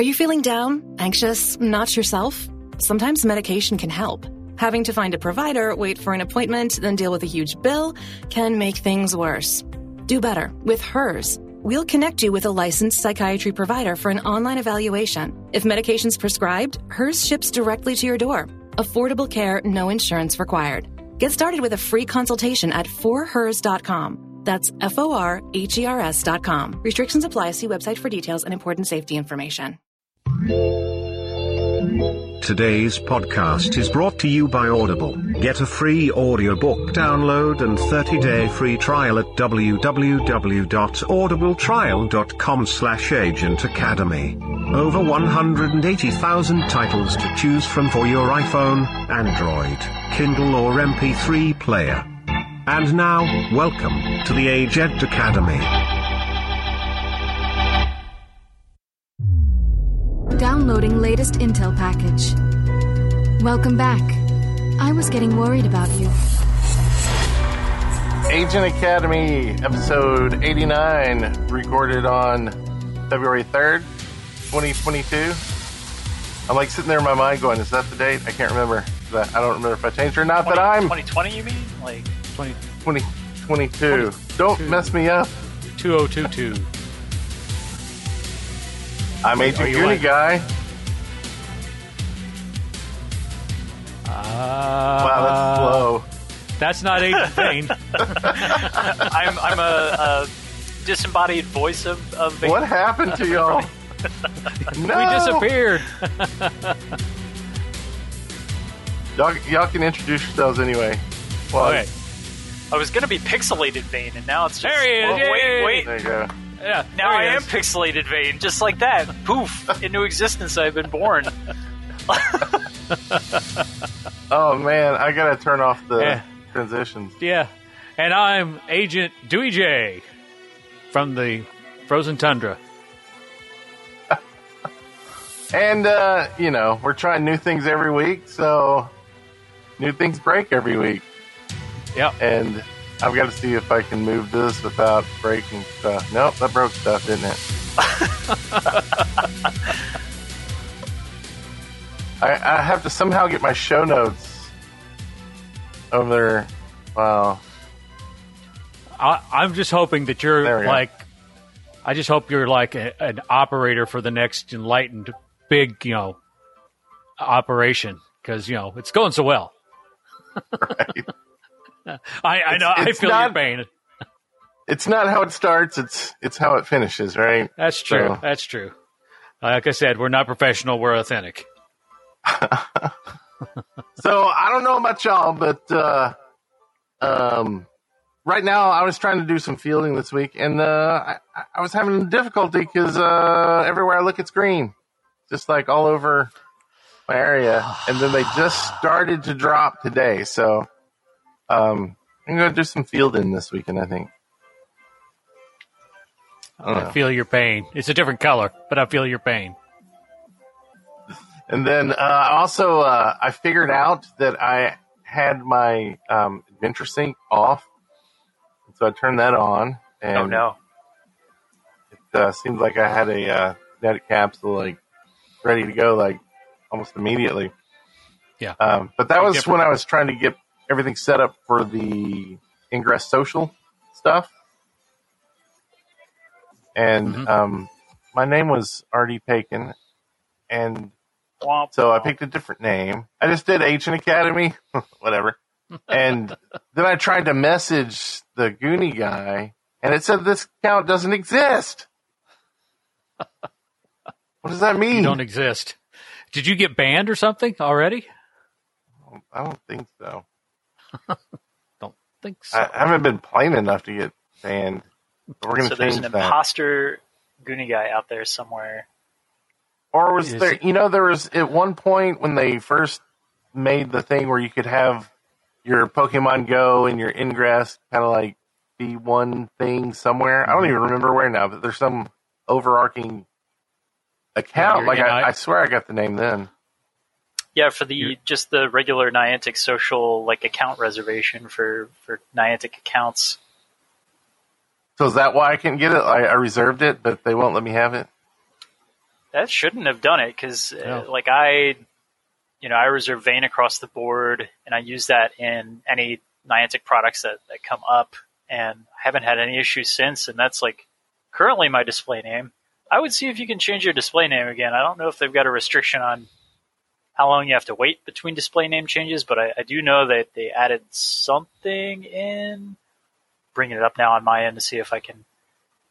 Are you feeling down, anxious, not yourself? Sometimes medication can help. Having to find a provider, wait for an appointment, then deal with a huge bill can make things worse. Do better with HERS. We'll connect you with a licensed psychiatry provider for an online evaluation. If medication's prescribed, HERS ships directly to your door. Affordable care, no insurance required. Get started with a free consultation at forhers.com. That's F O R H E R S.com. Restrictions apply. See website for details and important safety information. Today's podcast is brought to you by Audible. Get a free audiobook download and 30-day free trial at www.audibletrial.com slash agent academy. Over 180,000 titles to choose from for your iPhone, Android, Kindle or MP3 player. And now, welcome to the Agent Academy. Downloading latest intel package. Welcome back. I was getting worried about you. Agent Academy, episode 89, recorded on February 3rd, 2022. I'm like sitting there in my mind going, is that the date? I can't remember. That- I don't remember if I changed it or not, but I'm 2020, you mean? Like 20, 2022. Don't mess me up. 2022. I'm Are Agent you Goonie like- Guy. Uh, Wow, that's slow. That's not Agent Vane. I'm, I'm a, a disembodied voice of, of Vane. What happened to y'all? no. we disappeared. Y'all, y'all can introduce yourselves anyway. Well, Okay. I was going to be pixelated Vane, and now it's just. There he is, Well, yay! wait, wait. There you go. Yeah. Now I he am is. pixelated Vane, just like that. Poof! Into existence, I've been born. Oh man, I gotta turn off the Yeah. transitions. Yeah. And I'm Agent Dewey J from the Frozen Tundra. And uh, you know, we're trying new things every week, so new things break every week. Yeah, And I've got to see if I can move this without breaking stuff. Nope, that broke stuff, didn't it? I, I have to somehow get my show notes over there. Wow. I, I'm just hoping that you're go. like, I just hope you're like a, an operator for the next enlightened big, you know, operation because you know it's going so well. Right. I, I know. It's- I feel not- your pain. it's not how it starts; it's it's how it finishes, right? That's true. So- That's true. Like I said, we're not professional. We're authentic. So I don't know about y'all, but uh, um, right now I was trying to do some fielding this week, and uh, I, I was having difficulty because uh, everywhere I look, it's green, just like all over my area. And then they just started to drop today, so um, I'm going to do some fielding this weekend. I think. I don't. I feel your pain. It's a different color, but I feel your pain. And then uh, also, uh, I figured out that I had my um, Adventure Sync off, so I turned that on, and oh no! it uh, seems like I had a uh, net capsule like ready to go, like almost immediately. Yeah. Um, but that was when I was trying to get everything set up for the Ingress Social stuff, and Mhm. um, my name was already taken, and Womp, so I picked a different name. I just did Ancient Academy, whatever. And then I tried to message the Goonie guy, and it said this account doesn't exist. What does that mean? You don't exist. Did you get banned or something already? I don't think so. Don't think so. I, I haven't been playing enough to get banned. We're going So there's an that. imposter Goonie guy out there somewhere. Or was Is there? it- You know, there was at one point when they first made the thing where you could have your Pokemon Go and your Ingress kind of like be one thing somewhere. I don't even mm-hmm. remember where now, but there's some overarching account. your like I, NI I swear I got the name then. Yeah, for the You're- just the regular Niantic social like account reservation for for Niantic accounts. So is that why I couldn't get it? I, I reserved it, but they won't let me have it. that shouldn't have done it because, No. uh, like, I, you know, I reserve Vane across the board, and I use that in any Niantic products that, that come up, and I haven't had any issues since. And that's like currently my display name. I would see if you can change your display name again. I don't know if they've got a restriction on how long you have to wait between display name changes, but I, I do know that they added something in. Bringing it up now on my end to see if I can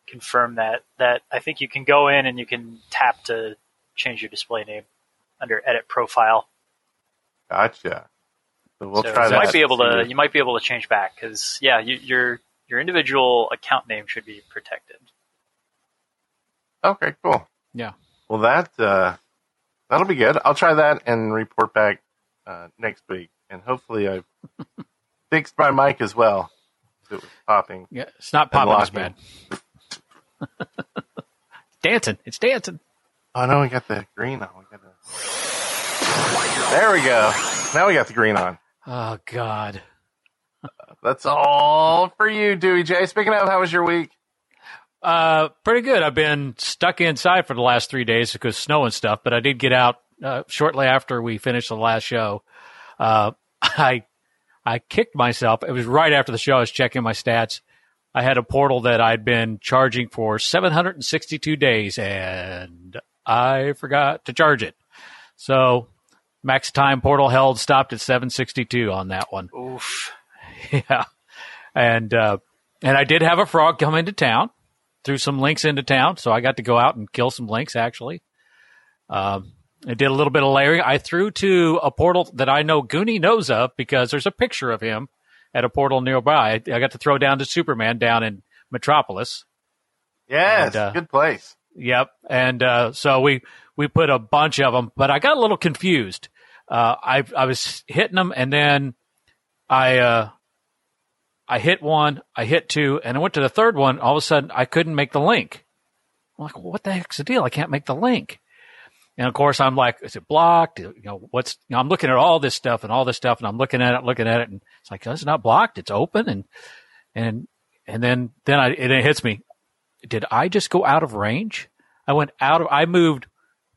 confirm that. That I think you can go in and you can tap to change your display name under Edit Profile. Gotcha. So we'll so try you that. might be able to you might be able to change back because yeah, you, your your individual account name should be protected. Okay, cool. Yeah. Well, that uh, that'll be good. I'll try that and report back uh, next week, and hopefully I've fixed my mic as well. It was popping. Yeah, it's not popping as bad. dancing. It's dancing. Oh no, we got the green on. We got There we go. Now we got the green on. Oh God. That's all for you, Dewey J. Speaking of, how was your week? Uh, pretty good. I've been stuck inside for the last three days because of snow and stuff, but I did get out uh, shortly after we finished the last show. Uh, I I kicked myself. It was right after the show. I was checking my stats. I had a portal that I'd been charging for 762 days, and I forgot to charge it. So max time portal held stopped at 762 on that one. Oof. Yeah. And uh, and I did have a frog come into town, threw some links into town, so I got to go out and kill some links actually. Um, I did a little bit of layering. I threw to a portal that I know Goonie knows of because there's a picture of him at a portal nearby. I, I got to throw down to Superman down in Metropolis. Yes, And, uh, good place. Yep. And uh, so we we put a bunch of them, but I got a little confused. Uh, I I was hitting them, and then I uh, I hit one, I hit two, and I went to the third one. All of a sudden, I couldn't make the link. I'm like, what the heck's the deal? I can't make the link. And of course, I'm like, is it blocked? You know, what's? You know, I'm looking at all this stuff and all this stuff, and I'm looking at it, looking at it, and it's like, it's not blocked. It's open, and and and then then I and it hits me. Did I just go out of range? I went out of. I moved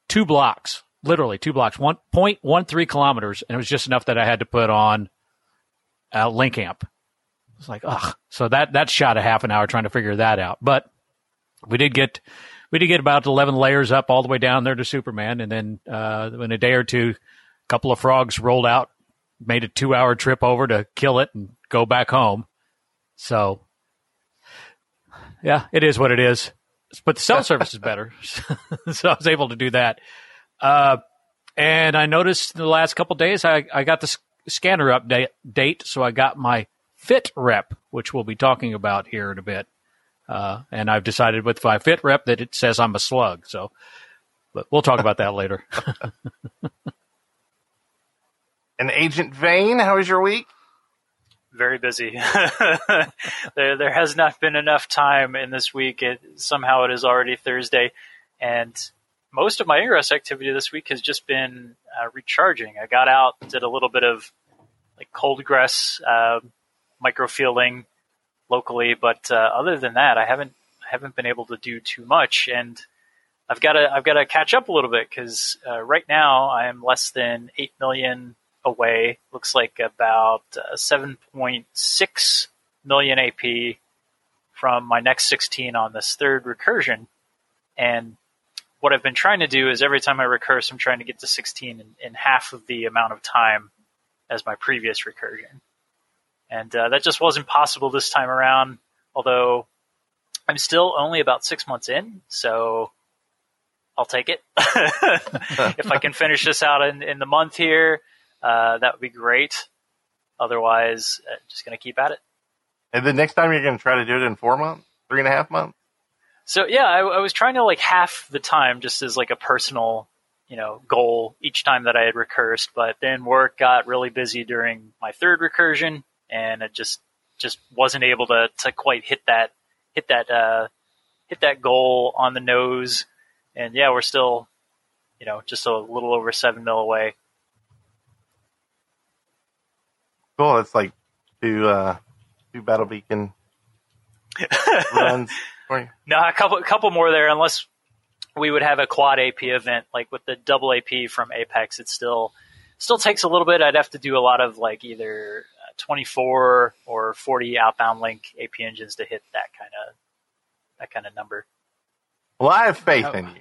two blocks, literally two blocks, one point one three kilometers, and it was just enough that I had to put on a link amp. It's like, ugh. So that that shot a half an hour trying to figure that out, but we did get we did get about eleven layers up all the way down there to Superman, and then uh, in a day or two, a couple of frogs rolled out, made a two hour trip over to kill it and go back home. So, yeah, it is what it is. But the cell service is better, so I was able to do that. Uh, and I noticed the last couple days I, I got the scanner update date, so I got my Fit Rep, which we'll be talking about here in a bit. Uh, and I've decided with my Fit Rep that it says I'm a slug. So, but we'll talk about that later. And Agent Vane, how was your week? very busy. there, there has not been enough time in this week. It, somehow it is already Thursday, and most of my ingress activity this week has just been uh, recharging. I got out, did a little bit of like cold grass uh, microfielding locally, but uh, other than that, I haven't haven't been able to do too much, and I've got to I've got to catch up a little bit because uh, right now I am less than eight million away. Looks like about uh, 7.6 million AP from my next 16 on this third recursion. And what I've been trying to do is every time I recurse, I'm trying to get to 16 in, in half of the amount of time as my previous recursion. And uh, that just wasn't possible this time around, although I'm still only about six months in, so I'll take it. if I can finish this out in, in the month here, uh, that would be great. Otherwise, uh, just going to keep at it. And the next time you're going to try to do it in four months, three and a half months. So yeah, I, I was trying to like half the time just as like a personal, you know, goal each time that I had recursed. But then work got really busy during my third recursion, and it just just wasn't able to to quite hit that hit that uh, hit that goal on the nose. And yeah, we're still, you know, just a little over seven mil away. Cool. It's like two uh, two battle beacon runs. No, a couple, a couple more there, unless we would have a quad AP event, like with the double AP from Apex, it still still takes a little bit. I'd have to do a lot of like either 24 or 40 outbound link AP engines to hit that kind of that kind of number. Well, I have faith in you.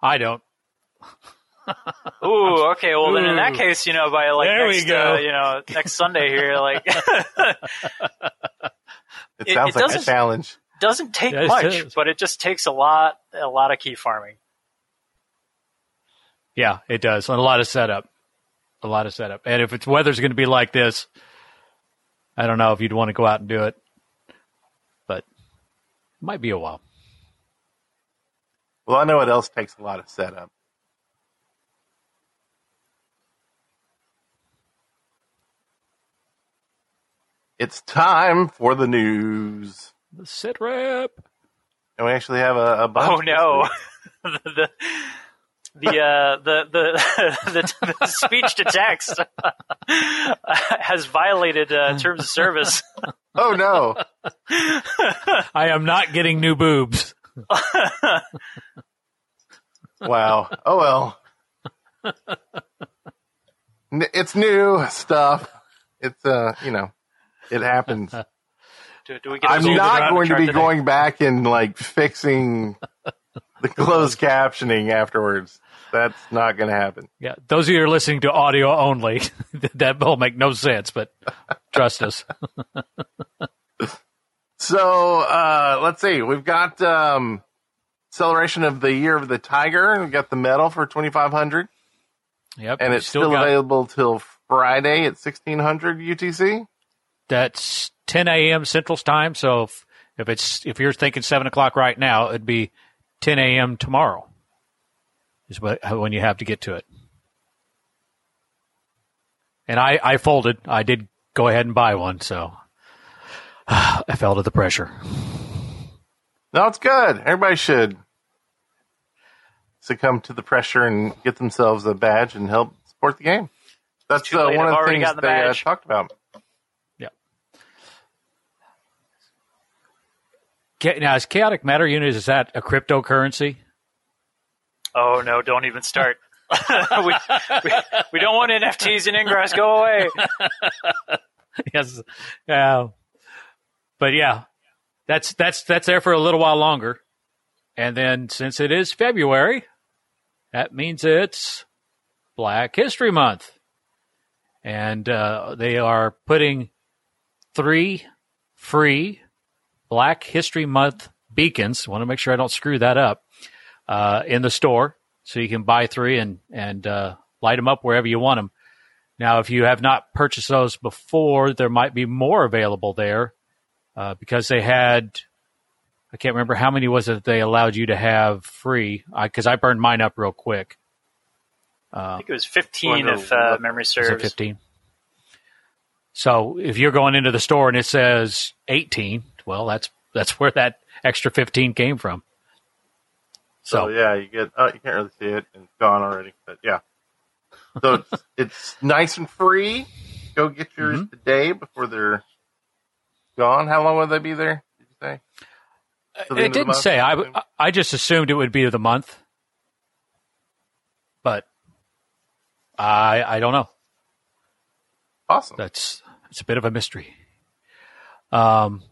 I don't. Ooh, okay. Well, then in that case, you know, by like There we next, go. Uh, you know, next Sunday here, like It, It- sounds it like a doesn't- challenge. doesn't take Yes, it much, is. but it just takes a lot, a lot of key farming. Yeah, it does. And a lot of setup. A lot of setup. And if it's weather's going to be like this, I don't know if you'd want to go out and do it, but it might be a while. Well, I know what else takes a lot of setup. It's time for the news. The sit rep. And we actually have a, a bunch Oh no, week. the the uh, the the the, the speech to text has violated uh, terms of service. Oh no. I am not getting new boobs. Wow. Oh well. N- It's new stuff. It's uh, you know, it happens. Do, do we get I'm not going to be today? going back and like fixing the closed captioning afterwards. That's not going to happen. Yeah, those of you who are listening to audio only, that will make no sense, but trust us. So uh, let's see. We've got um, celebration of the year of the tiger. We got the medal for 2500, Yep, and it's still, got- available till Friday at 1600 UTC. That's 10 a.m. Central Time. So if, if it's if you're thinking seven o'clock right now, it'd be 10 a.m. tomorrow. Is what, when you have to get to it. And I I folded. I did go ahead and buy one, so I fell to the pressure. No, it's good. Everybody should succumb to the pressure and get themselves a badge and help support the game. That's too uh, one of the things gotten the they uh, talked about. Yeah. Now, is chaotic matter unit is that a cryptocurrency? Oh no! Don't even start. we, we, we don't want NFTs in Ingress. Go away. yes. Yeah. But yeah, that's that's that's there for a little while longer, and then since it is February, that means it's Black History Month, and uh, they are putting three free Black History Month beacons. Want to make sure I don't screw that up uh, in the store, so you can buy three and and uh, light them up wherever you want them. Now, if you have not purchased those before, there might be more available there uh, because they had. I can't remember how many was it they allowed you to have free because I, burned mine up real quick. I think it was 15 Wonder if uh, what- memory Was it serves. 15? So if you're going into the store and it says 18, well, that's that's where that extra 15 came from. So, So yeah, you get. Oh, you can't really see it; it's gone already. But yeah, so it's, it's nice and free. Go get yours Mm-hmm. today before they're gone. How long will they be there? Did you say? The it end of the didn't say. I. I just assumed it would be the month, but I I don't know. awesome. That's it's a bit of a mystery. Um,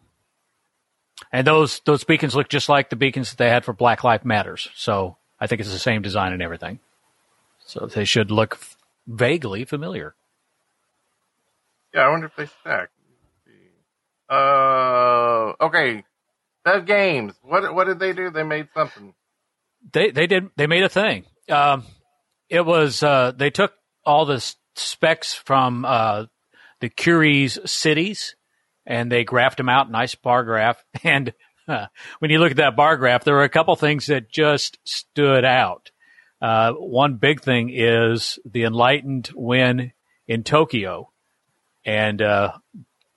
and those those beacons look just like the beacons that they had for Black Lives Matters. So I think it's the same design and everything. So they should look f- vaguely familiar. Yeah, I wonder if they stack. Uh, okay. Dev Games. What what did they do? They made something. They they did they made a thing. Um, it was uh, they took all the s- specs from uh, the Kureze cities and they graphed them out, nice bar graph. And uh, when you look at that bar graph, there were a couple things that just stood out. Uh, one big thing is the enlightened win in Tokyo, and uh,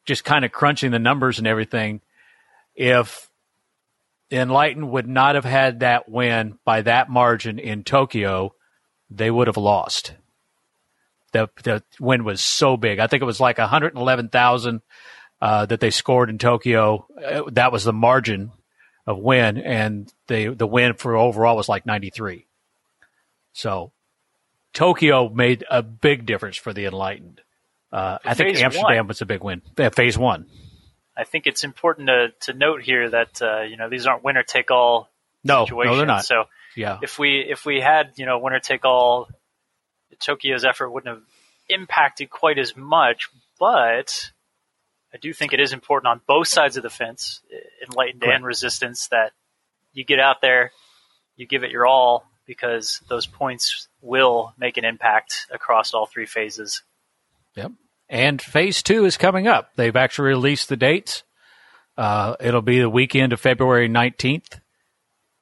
just kind of crunching the numbers and everything. If Enlightened would not have had that win by that margin in Tokyo, they would have lost. The the win was so big. I think it was like 111,000 uh, that they scored in Tokyo. Uh, That was the margin of win, and the the wind for overall was like 93. So Tokyo made a big difference for the Enlightened. Uh, I think Amsterdam one. was a big win. Yeah, phase one. I think it's important to, to note here that uh, you know these aren't winner take all No, situations. no, they're not. So Yeah, if we if we had you know winner take all, Tokyo's effort wouldn't have impacted quite as much. But I do think it is important on both sides of the fence, enlightened Correct. and resistance, that you get out there, you give it your all, because those points will make an impact across all three phases. Yep. And phase two is coming up. They've actually released the dates. Uh, it'll be the weekend of February 19th.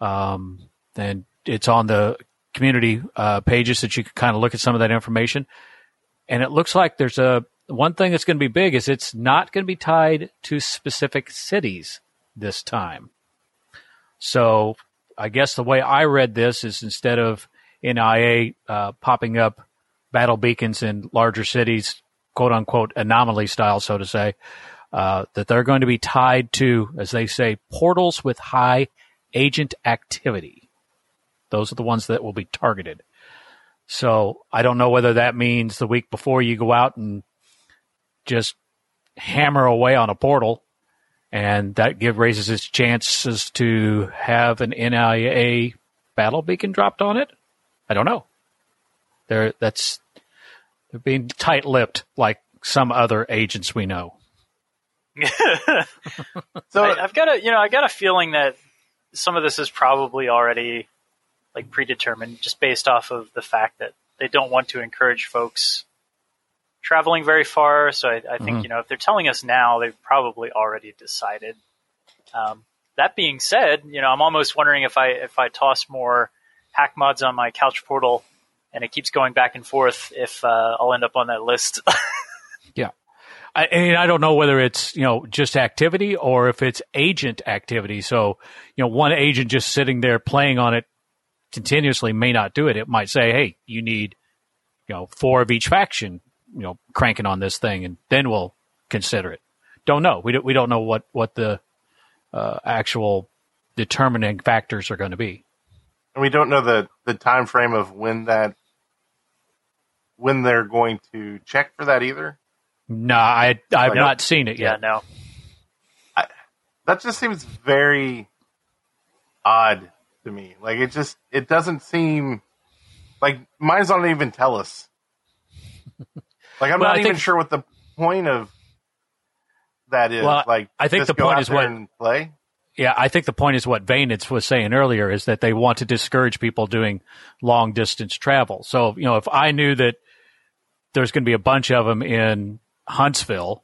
Um, and it's on the community uh, pages that you can kind of look at some of that information. And it looks like there's a one thing that's going to be big is it's not going to be tied to specific cities this time. So I guess the way I read this is instead of NIA uh, popping up battle beacons in larger cities, quote unquote anomaly style, so to say, uh, that they're going to be tied to, as they say, portals with high agent activity. Those are the ones that will be targeted. So I don't know whether that means the week before you go out and just hammer away on a portal, and that give raises its chances to have an NIA battle beacon dropped on it. I don't know. They're that's they're being tight-lipped like some other agents we know. So I, I've got a you know I got a feeling that some of this is probably already like predetermined, just based off of the fact that they don't want to encourage folks traveling very far. So I, I think Mhm. you know if they're telling us now, they've probably already decided. Um, that being said, you know I'm almost wondering if I if I toss more hack mods on my couch portal and it keeps going back and forth, if uh, I'll end up on that list. Yeah. I, and I don't know whether it's you know just activity or if it's agent activity. So you know, one agent just sitting there playing on it continuously may not do it. It might say, "Hey, you need you know four of each faction, you know, cranking on this thing, and then we'll consider it." Don't know. We don't. We don't know what what the uh, actual determining factors are going to be. And we don't know the the time frame of when that when they're going to check for that either. No, I I've Like- not seen it yeah, yet. no. That just seems very odd to me. Like it just it doesn't seem like mine's don't even tell us. Like I'm Well, not I even think- sure what the point of that is. Well, like I think the point is what- play. Yeah, I think the point is what Vaynitz was saying earlier is that they want to discourage people doing long distance travel. So, you know, if I knew that there's going to be a bunch of them in Huntsville,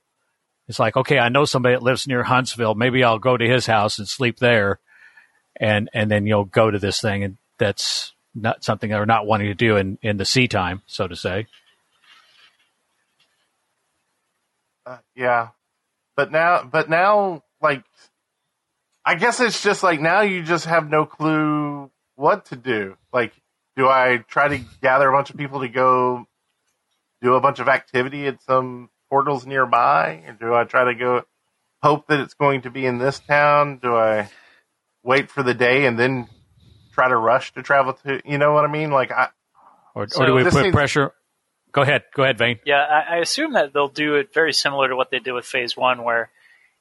it's like, okay, I know somebody that lives near Huntsville. Maybe I'll go to his house and sleep there and, and then you'll go to this thing. And that's not something they're not wanting to do in, in the sea time, so to say. Uh, yeah, but now, but now, like, I guess it's just like now you just have no clue what to do. Like, do I try to gather a bunch of people to go do a bunch of activity at some portals nearby, or do I try to go hope that it's going to be in this town? Do I wait for the day and then try to rush to travel to? You know what I mean? Like, I Or, So or do we put seems- pressure? Go ahead. Go ahead, Vane. Yeah, I, I assume that they'll do it very similar to what they did with Phase One, where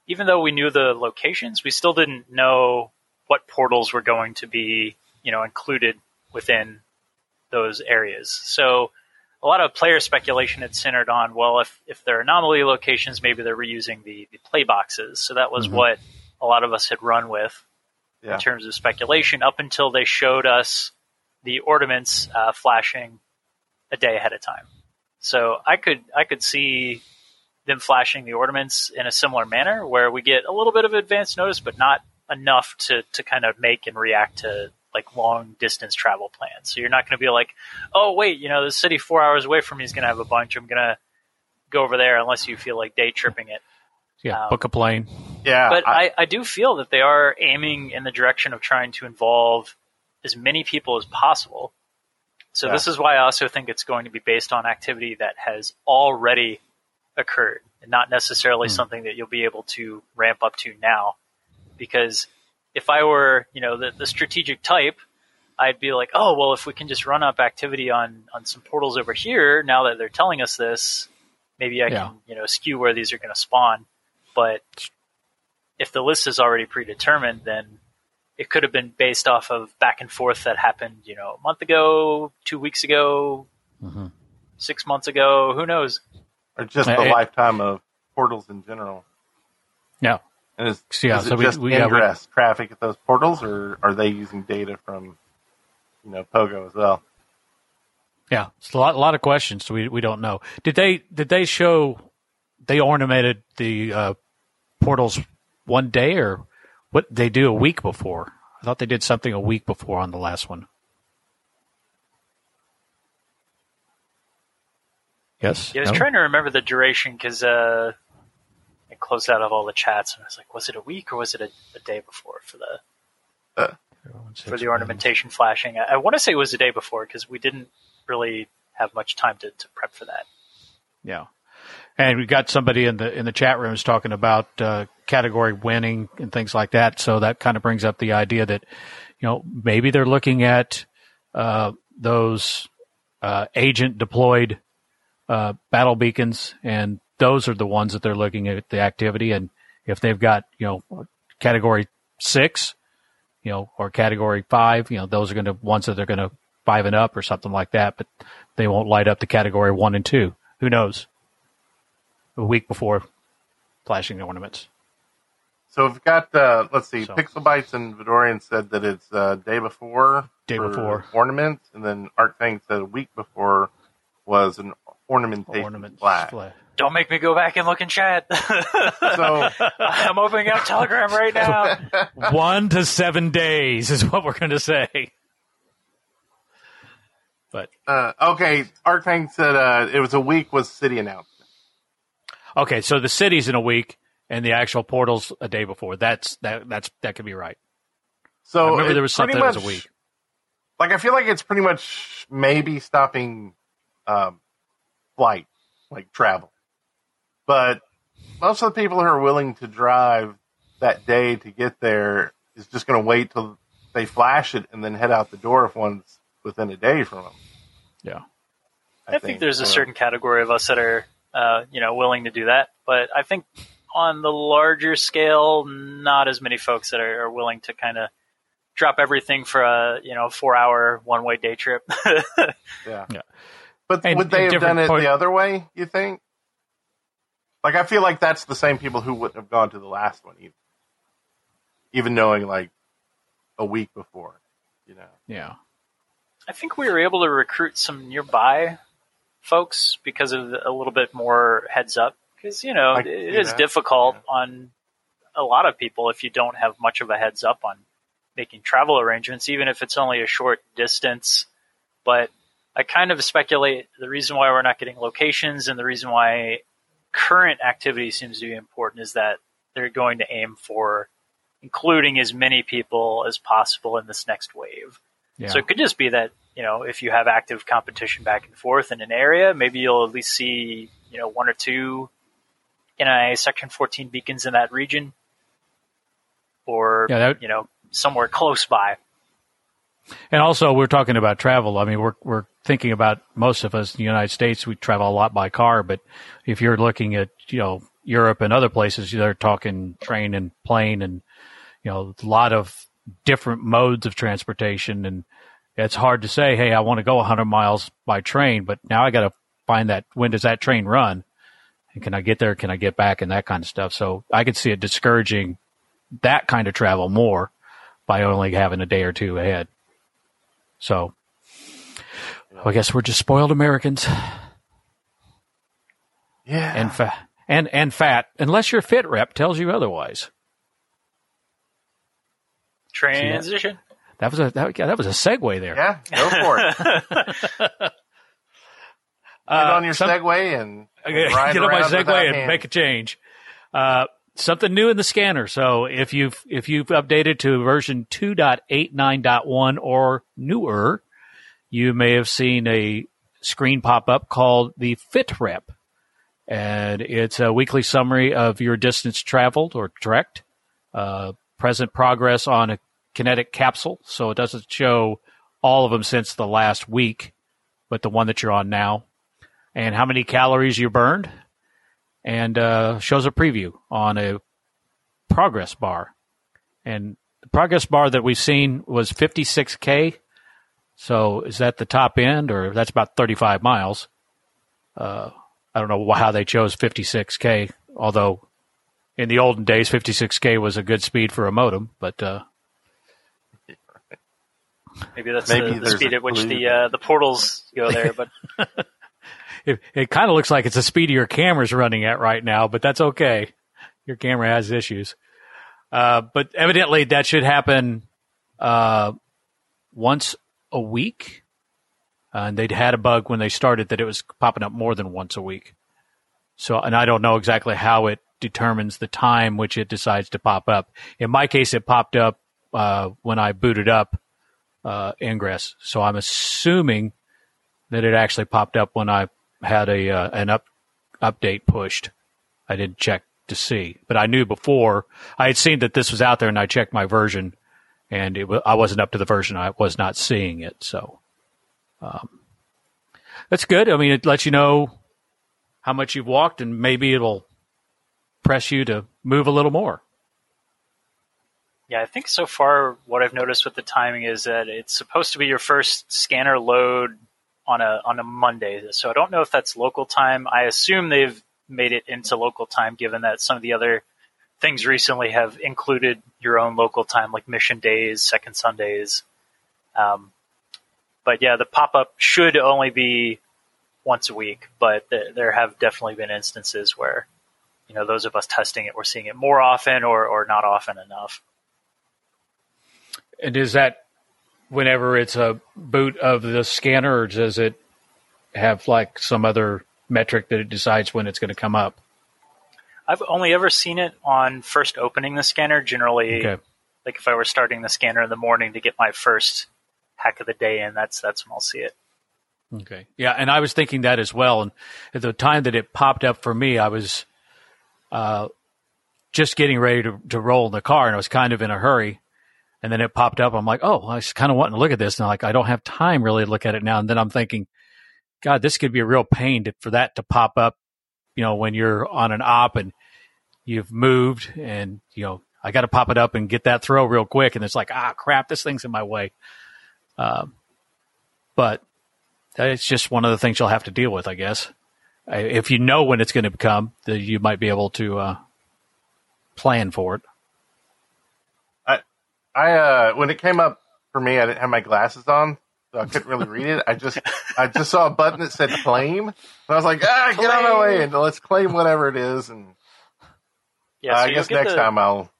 even though we knew the locations, we still didn't know what portals were going to be, you know, included within those areas. So a lot of player speculation had centered on, well, if if they're anomaly locations, maybe they're reusing the, the play boxes. So that was Mhm. what a lot of us had run with yeah. in terms of speculation up until they showed us the ornaments uh, flashing a day ahead of time. So I could I could see them flashing the ornaments in a similar manner where we get a little bit of advance notice, but not enough to, to kind of make and react to like long distance travel plans. So you're not going to be like, oh wait, you know, the city four hours away from me is going to have a bunch. I'm going to go over there unless you feel like day tripping it. Yeah, Um, book a plane. Yeah, But I- I, I do feel that they are aiming in the direction of trying to involve as many people as possible. So Yeah. this is why I also think it's going to be based on activity that has already occurred and not necessarily hmm. something that you'll be able to ramp up to now. Because if I were, you know, the, the strategic type, I'd be like, oh, well, if we can just run up activity on, on some portals over here, now that they're telling us this, maybe I Yeah. can, you know, skew where these are going to spawn. But if the list is already predetermined, then it could have been based off of back and forth that happened, you know, a month ago, two weeks ago, Mm-hmm. six months ago, who knows? Or just Uh, the it- lifetime of portals in general. Yeah. And is, Yeah, is so it we- just we- yeah, we- ingress traffic at those portals, or are they using data from, you know, Pogo as well? Yeah, it's a lot, a lot of questions. So we we don't know. Did they did they show they ornamented the uh, portals one day or what they do a week before? I thought they did something a week before on the last one. Yes. Yeah, I was No? trying to remember the duration because uh, I closed out of all the chats and I was like, was it a week or was it a, a day before for the for the ornamentation flashing? I, I want to say it was a day before because we didn't really have much time to, to prep for that. Yeah, and we got somebody in the in the chat rooms talking about uh, category winning and things like that. So that kind of brings up the idea that you know maybe they're looking at uh, those uh, agent deployed uh, battle beacons, and those are the ones that they're looking at the activity. And if they've got you know category six, you know, or category five, you know, those are going to ones that they're going to five and up or something like that. But they won't light up the category one and two. Who knows? A week before flashing the ornaments. So we've got, uh, let's see, So- Pixelbytes and Vidorian said that it's uh, day before. Day for before. Ornaments, and then Arcfang said a week before was an ornamentation Ornament flag. flag. Don't make me go back and look in chat. So, I'm opening up Telegram right now. One to seven days is what we're going to say. But uh, okay, Arcfang said uh, it was a week was city announcement. Okay, so the city's in a week, and the actual portals a day before. That's that. That's that could be right. So I remember there was pretty something that was a week. Like I feel like it's pretty much maybe stopping um, flight, like travel, but most of the people who are willing to drive that day to get there is just going to wait till they flash it and then head out the door if one's within a day from them. Yeah. I, think, there's a certain category of us that are, uh, you know, willing to do that. But I think on the larger scale, not as many folks that are, are willing to kind of drop everything for a, you know, four hour one way day trip. Yeah. Yeah. But And- would they have done it point- the other way, you think? Like, I feel like that's the same people who wouldn't have gone to the last one either. Even knowing, like, a week before, you know. Yeah. I think we were able to recruit some nearby folks because of a little bit more heads up. Because, you know, I it can is difficult yeah. on a lot of people if you don't have much of a heads up on making travel arrangements, even if it's only a short distance. But I kind of speculate the reason why we're not getting locations and the reason why current activity seems to be important is that they're going to aim for including as many people as possible in this next wave. Yeah. So it could just be that, you know, if you have active competition back and forth in an area, maybe you'll at least see, you know, one or two NIA Section 14 beacons in that region or, Yeah, that- you know, somewhere close by. And also, we're talking about travel. I mean, we're we're thinking about most of us in the United States. We travel a lot by car, but if you're looking at you know Europe and other places, they're talking train and plane, and you know a lot of different modes of transportation. And it's hard to say, hey, I want to go 100 miles by train, but now I got to find that when does that train run, and can I get there? Can I get back, and that kind of stuff. So I could see it discouraging that kind of travel more by only having a day or two ahead. So I guess we're just spoiled Americans Yeah. and fat and and fat unless your fit rep tells you otherwise. Transition. That was a that, that was a segue there. yeah, go for it. Get Uh, on your some- Segway and Okay, ride get on my around segue and hand. make a change. Uh, something new in the scanner. So if you've if you've updated to version 2.89.1 or newer, you may have seen a screen pop up called the Fit Rep, and it's a weekly summary of your distance traveled or trekked, uh, present progress on a kinetic capsule. So it doesn't show all of them since the last week, but the one that you're on now, and how many calories you burned, and uh, shows a preview on a progress bar. And the progress bar that we've seen was 56K. So is that the top end, or that's about 35 miles? Uh, I don't know how they chose 56K, although in the olden days, 56K was a good speed for a modem, but. Uh, Maybe that's Maybe the, the speed at which the uh, the portals go there, but it, it kind of looks like it's the speed your camera's running at right now, but that's okay. Your camera has issues. Uh, but evidently that should happen uh, once a week. Uh, and they'd had a bug when they started that it was popping up more than once a week. So, and I don't know exactly how it determines the time which it decides to pop up. In my case, it popped up uh, when I booted up uh, Ingress. So I'm assuming that it actually popped up when I had a uh, an up update pushed. I didn't check to see, but I knew before I had seen that this was out there, and I checked my version, and it I wasn't up to the version. I was not seeing it, so um, that's good. I mean, it lets you know how much you've walked, and maybe it'll press you to move a little more. Yeah, I think so far what I've noticed with the timing is that it's supposed to be your first scanner load on a on a Monday. So I don't know if that's local time. I assume they've made it into local time, given that some of the other things recently have included your own local time, like mission days, second Sundays. Um, but yeah, the pop up should only be once a week, but th- there have definitely been instances where, you know, those of us testing it, we're seeing it more often or, or not often enough. And is that whenever it's a boot of the scanner, or does it have like some other metric that it decides when it's going to come up? I've only ever seen it on first opening the scanner. Generally, okay. like if I were starting the scanner in the morning to get my first hack of the day in, that's that's when I'll see it. Okay, yeah, and I was thinking that as well. And at the time that it popped up for me, I was uh, just getting ready to, to roll in the car, and I was kind of in a hurry and then it popped up. I'm like, oh, I was kind of wanting to look at this. And I'm like, I don't have time really to look at it now. And then I'm thinking, God, this could be a real pain to, for that to pop up, you know, when you're on an op and you've moved and, you know, I got to pop it up and get that throw real quick. And it's like, ah, crap, this thing's in my way. Um, but it's just one of the things you'll have to deal with, I guess. If you know when it's going to come, you might be able to uh, plan for it. I uh when it came up for me, I didn't have my glasses on, so I couldn't really read it. I just I just saw a button that said claim, and I was like, ah, get out of my way, and let's claim whatever it is. And yeah, uh, I guess next the, time I'll.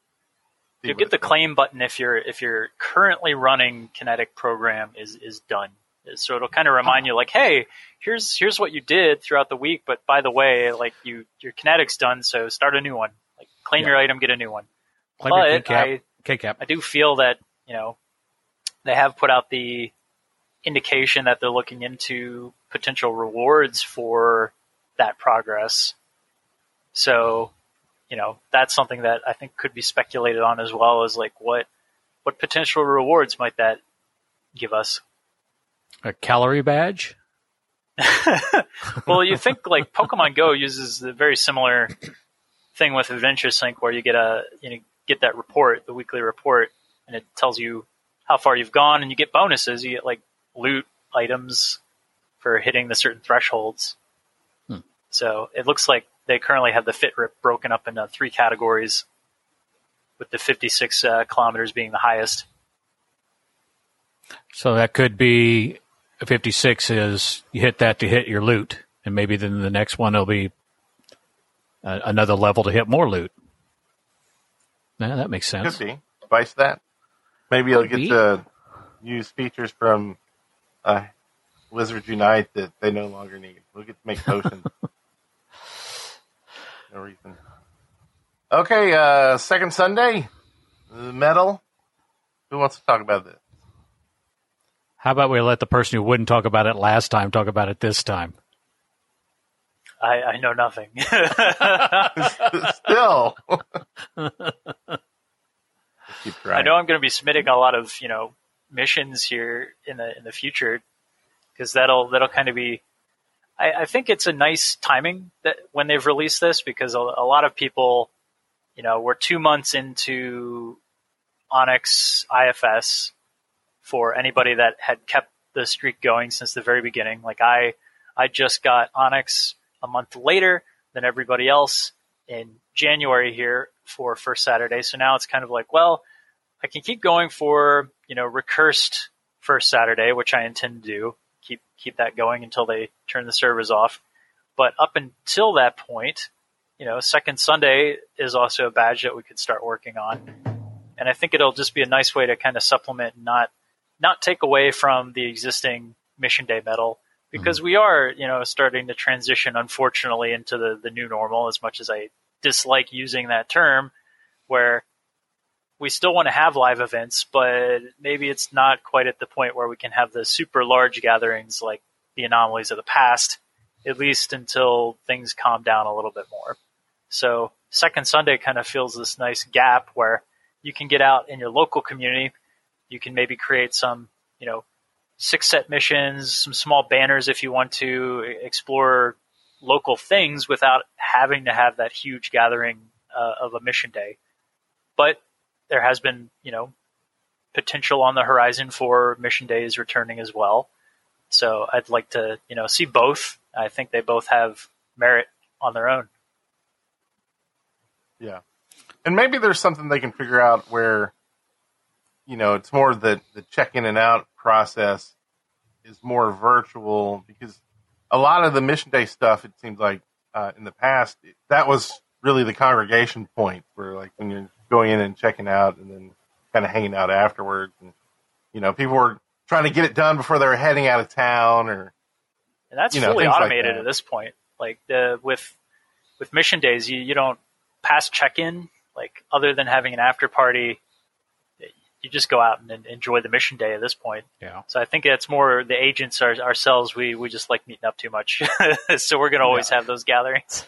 You get the claim button if you're if you're currently running Kinetic program is is done. So it'll kind of remind you like, hey, here's here's what you did throughout the week, but by the way, like you your Kinetic's done, so start a new one. Like claim yeah. your item, get a new one. Claim but I, K-cap. I do feel that you know they have put out the indication that they're looking into potential rewards for that progress. So, you know, that's something that I think could be speculated on as well as like what what potential rewards might that give us? A calorie badge? well, you think like Pokemon Go uses a very similar thing with Adventure Sync where you get a you know get that report, the weekly report, and it tells you how far you've gone, and you get bonuses. You get like loot items for hitting the certain thresholds. Hmm. So it looks like they currently have the fit rep broken up into three categories, with the 56 uh, kilometers being the highest. So that could be 56 is you hit that to hit your loot, and maybe then the next one will be uh, another level to hit more loot. Yeah, that makes sense. Could be. Vice that. Maybe you'll get to use features from uh, Wizards Unite that they no longer need. We'll get to make potions. no reason. Okay, uh, second Sunday, the medal. Who wants to talk about this? How about we let the person who wouldn't talk about it last time talk about it this time? I, I know nothing. Still. I know I'm going to be submitting a lot of you know missions here in the in the future because that'll that'll kind of be. I, I think it's a nice timing that when they've released this because a, a lot of people, you know, we're two months into Onyx IFS for anybody that had kept the streak going since the very beginning. Like I, I just got Onyx a month later than everybody else in January here for first Saturday. So now it's kind of like, well, I can keep going for, you know, recursed first Saturday, which I intend to do. Keep keep that going until they turn the servers off. But up until that point, you know, second Sunday is also a badge that we could start working on. And I think it'll just be a nice way to kind of supplement and not not take away from the existing mission day medal because we are, you know, starting to transition unfortunately into the, the new normal as much as I dislike using that term where we still want to have live events, but maybe it's not quite at the point where we can have the super large gatherings like the anomalies of the past, at least until things calm down a little bit more. So second Sunday kind of fills this nice gap where you can get out in your local community. You can maybe create some, you know, six set missions, some small banners if you want to explore local things without having to have that huge gathering uh, of a mission day. But there has been, you know, potential on the horizon for mission days returning as well. So I'd like to, you know, see both. I think they both have merit on their own. Yeah. And maybe there's something they can figure out where, you know, it's more the, the check in and out process is more virtual because a lot of the mission day stuff, it seems like uh, in the past, that was really the congregation point where like when you're going in and checking out and then kind of hanging out afterwards. And, you know, people were trying to get it done before they were heading out of town or, And that's You know, fully like automated that. at this point. Like the with with mission days, you, you don't pass check in. Like other than having an after party, you just go out and, enjoy the mission day at this point. Yeah. So I think it's more the agents our, ourselves. We we just like meeting up too much, so we're gonna always have those gatherings.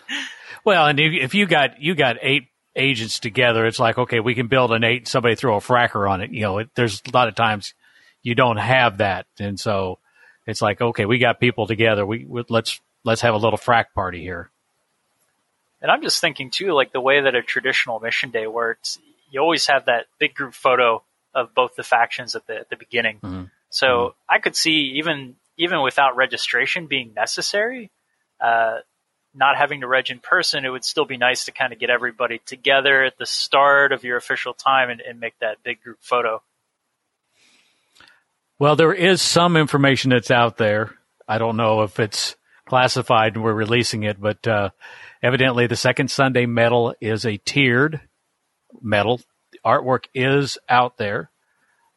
Well, and if, if you got you got eight agents together, it's like okay, we can build an eight. Somebody throw a fracker on it. You know, it, there's a lot of times you don't have that, and so it's like okay, we got people together. We, we let's let's have a little frack party here. And I'm just thinking too, like the way that a traditional mission day works, you always have that big group photo of both the factions at the at the beginning. Mhm. So I could see even even without registration being necessary, uh, not having to reg in person, it would still be nice to kind of get everybody together at the start of your official time and, and make that big group photo. Well, there is some information that's out there. I don't know if it's classified and we're releasing it, but uh, evidently the second Sunday medal is a tiered medal. Artwork is out there.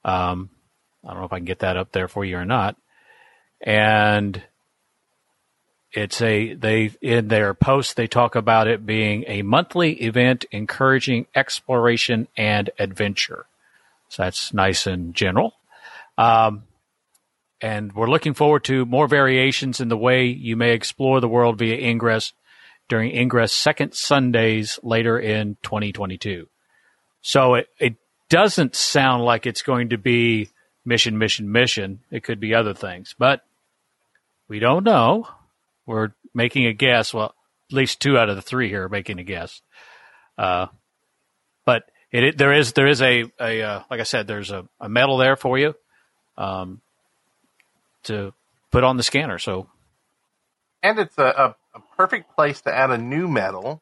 Um, I don't know if I can get that up there for you or not. And it's a they in their post they talk about it being a monthly event encouraging exploration and adventure. So that's nice and general. Um, and we're looking forward to more variations in the way you may explore the world via Ingress during Ingress second Sundays later in 2022. So it, it doesn't sound like it's going to be mission, mission, mission. It could be other things, but we don't know. We're making a guess. Well, at least two out of the three here are making a guess. Uh, but it, it there is there is a a uh, like I said there's a, a medal there for you um, to put on the scanner. So and it's a, a, a perfect place to add a new medal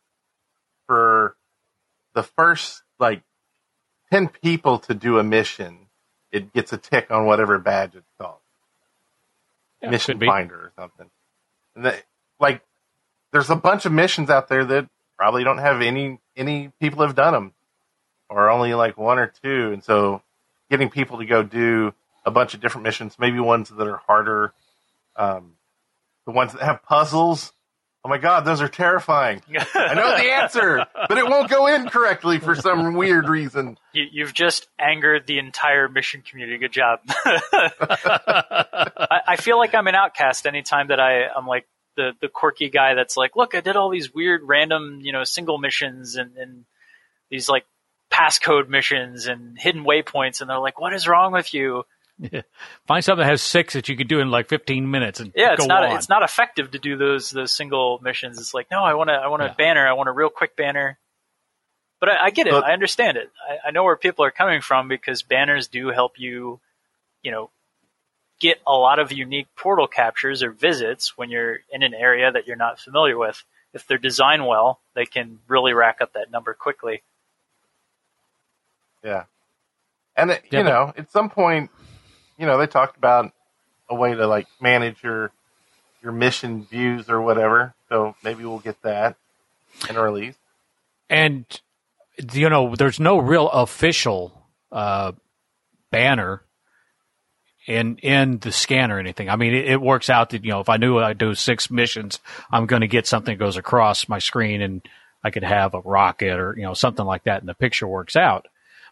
for the first like 10 people to do a mission it gets a tick on whatever badge it's called. Yeah, mission finder or something. And they, like there's a bunch of missions out there that probably don't have any any people have done them or only like one or two. And so getting people to go do a bunch of different missions maybe ones that are harder um, the ones that have puzzles. Oh my god, those are terrifying. I know the answer, but it won't go in correctly for some weird reason. You, you've just angered the entire mission community. Good job. I, I feel like I'm an outcast anytime that I, I'm like the, the quirky guy that's like, look, I did all these weird random, you know, single missions and, and these like passcode missions and hidden waypoints, and they're like, "What is wrong with you?" Find something that has six that you could do in like 15 minutes and Yeah, it's go not on. it's not effective to do those those single missions. It's like, no, I want to I want a Yeah. banner. I want a real quick banner. But I, I get it. But- I understand it. I, I know where people are coming from because banners do help you, you know, get a lot of unique portal captures or visits when you're in an area that you're not familiar with. If they're designed well, they can really rack up that number quickly. Yeah. And it, Yeah, you but- know, at some point, you know, they talked about a way to like manage your your mission views or whatever. So maybe we'll get that in a release. and you know there's no real official uh, banner in in the scan or anything i mean it, it works out that you know if i knew i do six missions i'm going to get something that goes across my screen and i could have a rocket or you know something like that and the picture works out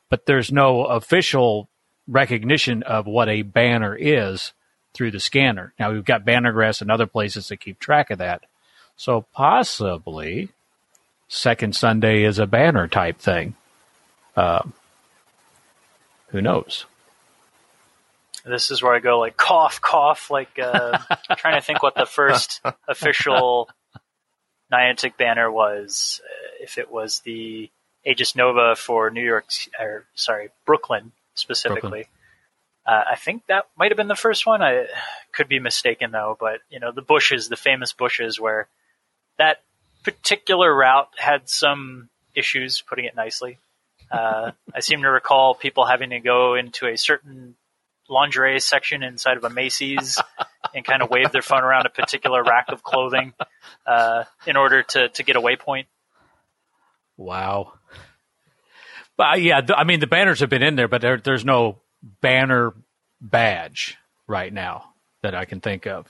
but there's no official recognition of what a banner is through the scanner now we've got Bannergress and other places that keep track of that so possibly second Sunday is a banner type thing. Um, who knows? This is where I go like cough, cough, like uh, trying to think what the first official Niantic banner was. Uh, if it was the Aegis Nova for New York, or sorry, Brooklyn specifically. Uh, I think that might have been the first one. I could be mistaken though, but you know the bushes, the famous bushes, where that particular route had some issues, putting it nicely. Uh, I seem to recall people having to go into a certain lingerie section inside of a Macy's and kind of wave their phone around a particular rack of clothing uh, in order to, to get a waypoint. Wow. But uh, yeah, th- I mean the banners have been in there, but there, there's no banner badge right now that I can think of.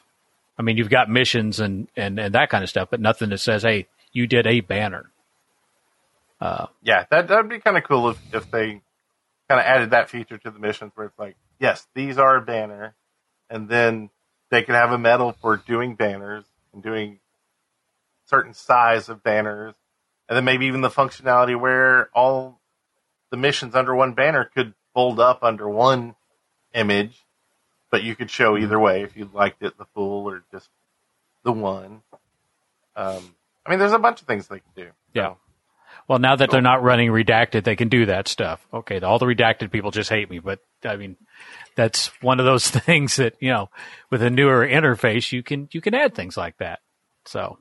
I mean, you've got missions and, and, and that kind of stuff, but nothing that says, "Hey, you did a banner." Yeah, that that'd be kind of cool if if they kind of added that feature to the missions where it's like, yes, these are a banner, and then they could have a medal for doing banners and doing certain size of banners, and then maybe even the functionality where all the missions under one banner could fold up under one image, but you could show either way if you liked it the full or just the one. Um, I mean, there's a bunch of things they can do. Yeah. Well, now that they're not running redacted, they can do that stuff. Okay, all the redacted people just hate me, but I mean, that's one of those things that you know, with a newer interface, you can you can add things like that. So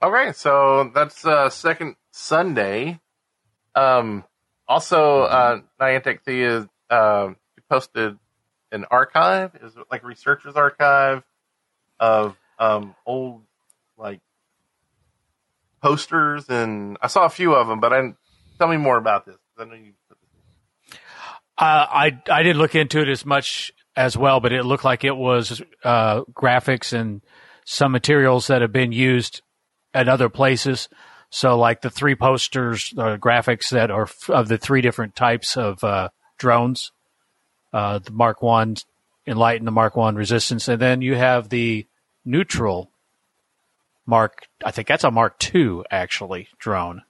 Okay, so that's uh, second Sunday. Um, also, uh, Niantic Thea uh, posted an archive, is like a researcher's archive of um, old like posters, and I saw a few of them. But I tell me more about this. I know you. Uh, I I didn't look into it as much as well, but it looked like it was uh, graphics and some materials that have been used at other places. So, like the three posters, uh, graphics that are f- of the three different types of uh, drones, uh, the Mark One Enlighten, the Mark One Resistance, and then you have the neutral Mark. I think that's a Mark Two actually drone,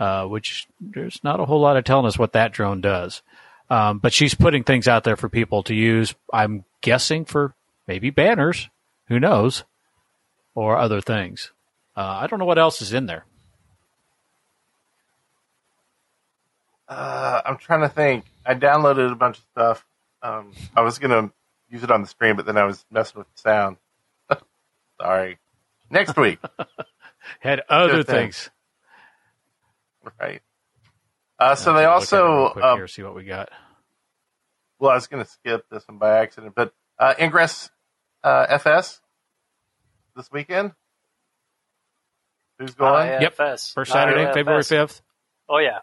uh, which there's not a whole lot of telling us what that drone does. Um, but she's putting things out there for people to use. I'm guessing for maybe banners, who knows, or other things. Uh, I don't know what else is in there. Uh, I'm trying to think. I downloaded a bunch of stuff. Um, I was gonna use it on the stream, but then I was messing with the sound. Sorry. Next week, Had other Good thing. things. right? Uh, so they Look at it also, real quick uh, here, see what we got. well, I was going to skip this one by accident, but uh, Ingress uh, FS this weekend. Who's going? Yep. IFS. First Saturday, February 5th. Oh yeah,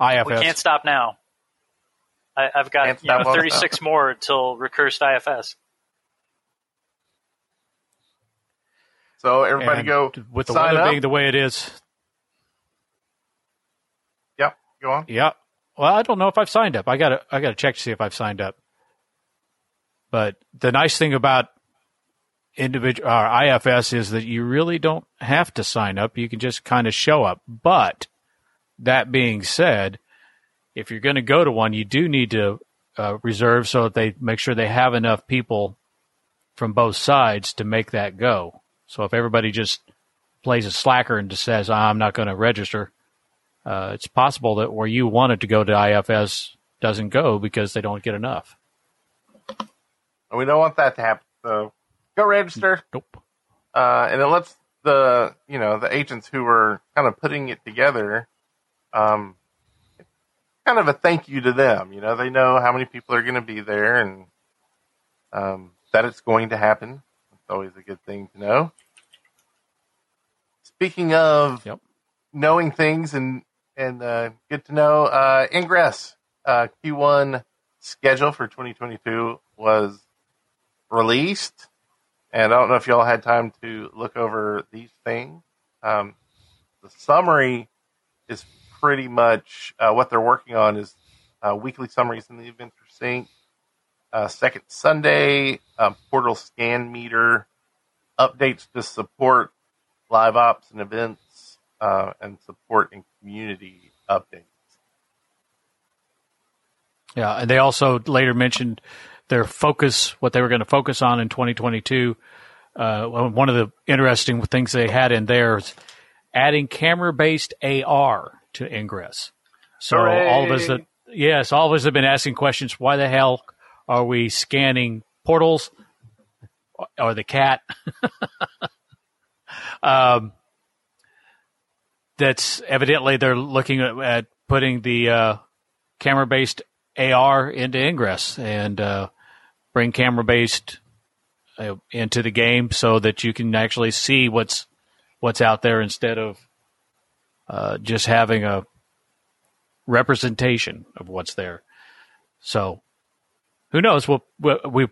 IFS. we can't stop now. I, I've got you know stop, won't uh, 36 more till recursed IFS. So everybody And go with the weather up. being the way it is. Yep, go on. Yep. Well, I don't know if I've signed up. I got to I got to check to see if I've signed up. But the nice thing about individual or IFS is that you really don't have to sign up. You can just kind of show up. But that being said, if you're going to go to one, you do need to uh, reserve so that they make sure they have enough people from both sides to make that go. So if everybody just plays a slacker and just says, I'm not going to register, uh, it's possible that where you wanted to go to IFS doesn't go because they don't get enough. We don't want that to happen. So go register. Nope. Uh, and it lets the, you know, the agents who are kind of putting it together, um, kind of a thank you to them. You know, they know how many people are going to be there and, um, that it's going to happen. It's always a good thing to know. Speaking of Yep. knowing things and and uh, good to know, uh, Ingress uh, Q1 schedule for 2022 was released, and I don't know if y'all had time to look over these things. Um, the summary is pretty much uh, what they're working on is uh, weekly summaries in the event sync, uh, second Sunday, uh, portal scan meter, updates to support live ops and events, uh, and support and community updates. Yeah, and they also later mentioned their focus, what they were going to focus on in 2022. Uh, one of the interesting things they had in there is adding camera-based AR to Ingress. So Hooray! all of us that yes, all of us have been asking questions. Why the hell are we scanning portals or the cat? um, that's evidently they're looking at, at putting the uh, camera-based AR into Ingress and uh, bring camera-based uh, into the game so that you can actually see what's what's out there instead of uh, just having a representation of what's there. So, who knows? We'll, we we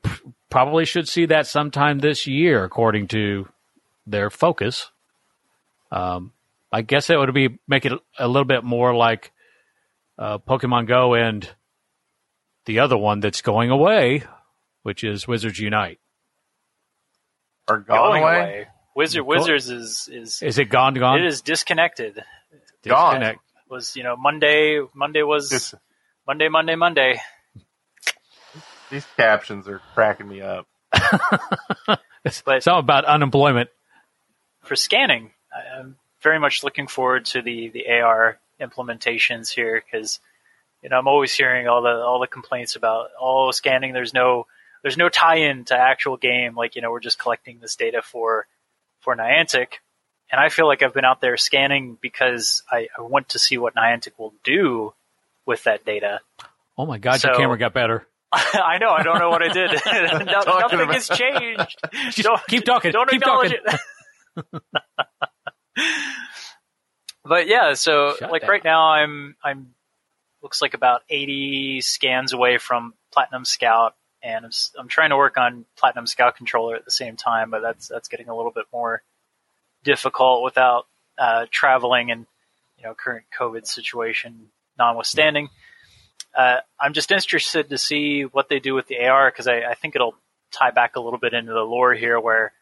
probably should see that sometime this year, according to their focus. Um, I guess that would be make it a little bit more like uh, Pokemon Go and the other one that's going away, which is Wizards Unite. Are gone Going away? away. Wizard Wizards is is Is it gone? Gone? it is disconnected. Gone. Disconnect. Was you know Monday Monday was This, Monday Monday Monday. these captions are cracking me up. But- Something about unemployment. for scanning. I- I'm very much looking forward to the the AR implementations here because you know I'm always hearing all the all the complaints about oh scanning. There's no there's no tie-in to actual game. Like you know we're just collecting this data for for Niantic, and I feel like I've been out there scanning because I, I want to see what Niantic will do with that data. Oh my God, your camera got better. I know. I don't know what I did. No- nothing about- has changed. Keep talking. Don't keep acknowledge talking. it. but yeah, so Shut like down. right now, I'm I'm looks like about 80 scans away from Platinum Scout, and I'm I'm trying to work on Platinum Scout controller at the same time, but that's that's getting a little bit more difficult without uh, traveling and you know current COVID situation notwithstanding. Uh, I'm just interested to see what they do with the AR because I, I think it'll tie back a little bit into the lore here, where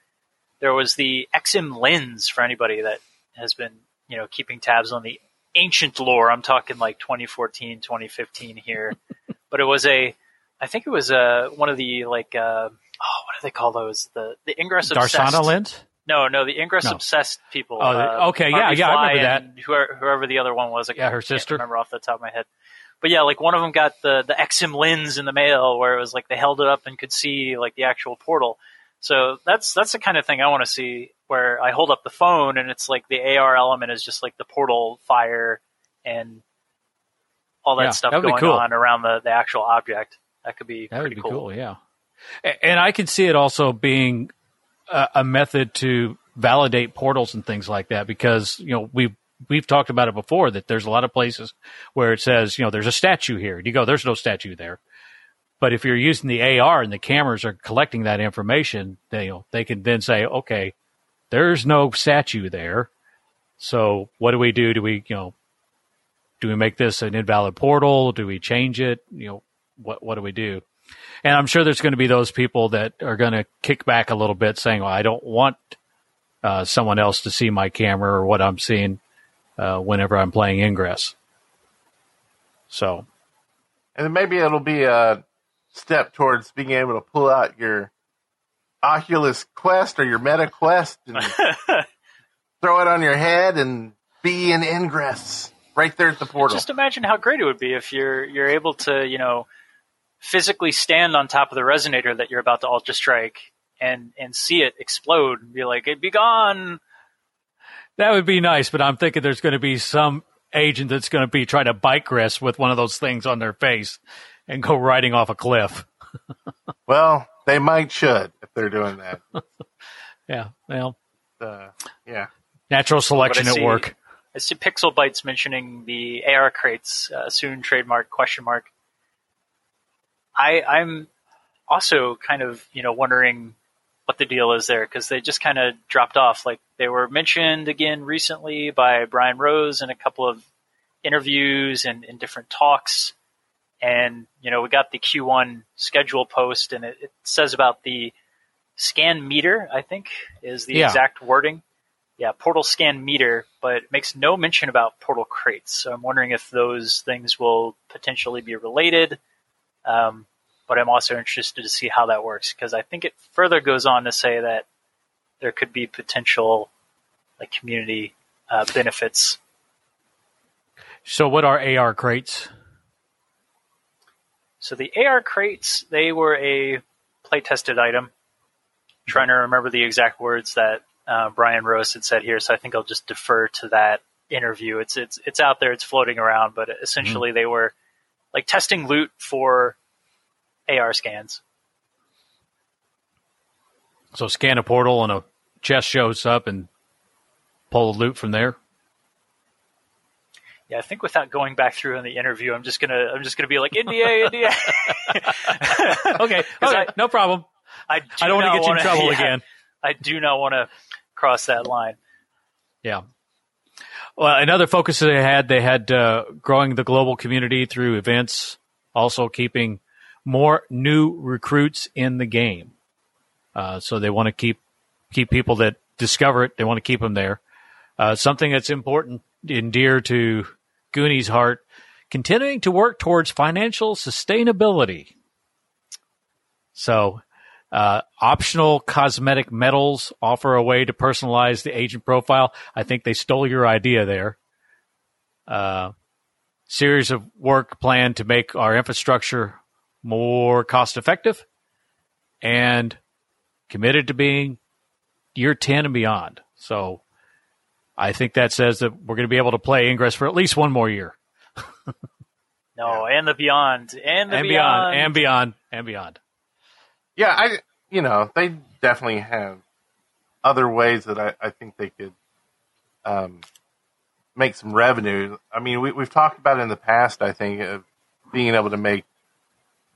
there was the XM lens for anybody that has been you know keeping tabs on the ancient lore. I'm talking like 2014, 2015 here, but it was a I think it was uh, one of the like uh, oh what do they call those the the Ingress obsessed Darsana lens? No, no, the Ingress No. obsessed people. Oh, uh, okay, yeah, Harvey yeah, I Fly remember and Whoever, whoever the other one was, I Yeah, her can't sister. Remember off the top of my head, but yeah, like one of them got the the XM lens in the mail, where it was like they held it up and could see like the actual portal. So that's that's the kind of thing I want to see, where I hold up the phone and it's like the AR element is just like the portal fire and all that Yeah, stuff be going cool. on around the the actual object. That could be That would pretty be cool. yeah. A- And I can see it also being a, a method to validate portals and things like that because you know we've we've talked about it before that there's a lot of places where it says you know there's a statue here and you go there's no statue there. But if you're using the AR and the cameras are collecting that information they you know, they can then say okay there's no statue there. So what do we do? Do we you know do we make this an invalid portal? Do we change it? You know what what do we do And I'm sure there's going to be those people that are going to kick back a little bit, saying, "Well, I don't want uh, someone else to see my camera or what I'm seeing uh, whenever I'm playing Ingress." So, and then maybe it'll be a step towards being able to pull out your Oculus Quest or your Meta Quest and throw it on your head and be in Ingress right there at the portal. Just imagine how great it would be if you're you're able to, you know, physically stand on top of the resonator that you're about to ultra strike and and see it explode and be like, "It be gone." That would be nice, but I'm thinking there's going to be some agent that's going to be trying to bike rest with one of those things on their face and go riding off a cliff. well, they might should if they're doing that. yeah, well, uh, yeah, natural selection at see, work. I see Pixel Bytes mentioning the AR crates uh, soon trademark question mark. I I'm also kind of you know wondering what the deal is there because they just kind of dropped off. Like they were mentioned again recently by Brian Rose in a couple of interviews and in different talks. And, you know, we got the Q1 schedule post and it, it says about the scan meter, I think is the Yeah. exact wording. Yeah, portal scan meter, but it makes no mention about portal crates. So I'm wondering if those things will potentially be related. Um, but I'm also interested to see how that works because I think it further goes on to say that there could be potential like community uh, benefits. So, what are AR crates? So the AR crates, they were a play tested item. trying to remember the exact words that uh, Brian Rose had said here, so I think I'll just defer to that interview. It's it's it's out there, it's floating around, but essentially they were like testing loot for AR scans. So, scan a portal and a chest shows up and pull the loot from there. Yeah, I think without going back through in the interview, I'm just gonna I'm just gonna be like NDA, NDA. Okay, okay, I- no problem. I, do I don't want to get you in trouble yeah, again. I do not want to cross that line. Yeah. Well, another focus that they had, they had uh, growing the global community through events, also keeping more new recruits in the game. Uh, so they want to keep keep people that discover it. They want to keep them there. Uh, something that's important and dear to Goonie's heart, continuing to work towards financial sustainability. So, uh, optional cosmetic medals offer a way to personalize the agent profile. I think they stole your idea there. Uh, series of work planned to make our infrastructure more cost effective and committed to being year 10 and beyond. So I think that says that we're going to be able to play Ingress for at least one more year No, and the beyond, and the and beyond, beyond and beyond and beyond. Yeah. I you know they definitely have other ways that I, I think they could um, make some revenue. I mean, we, we've talked about in the past. I think of being able to make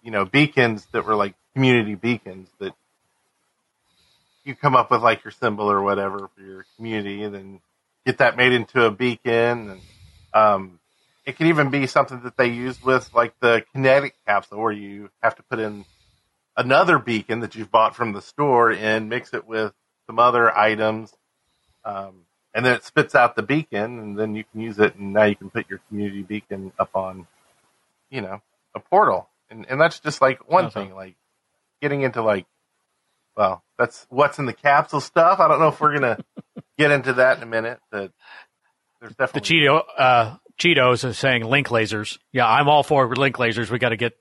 you know beacons that were like community beacons that you come up with like your symbol or whatever for your community, and then get that made into a beacon. And um, it can even be something that they use with like the kinetic capsule, where you have to put in another beacon that you've bought from the store and mix it with some other items. Um, and then it spits out the beacon and then you can use it and now you can put your community beacon up on, you know, a portal. And, and that's just like one Okay. thing, like getting into like, well, that's what's in the capsule stuff. I don't know if we're going to get into that in a minute, but there's definitely. The Cheeto uh, Cheetos is saying link lasers. Yeah, I'm all for link lasers. We got to get.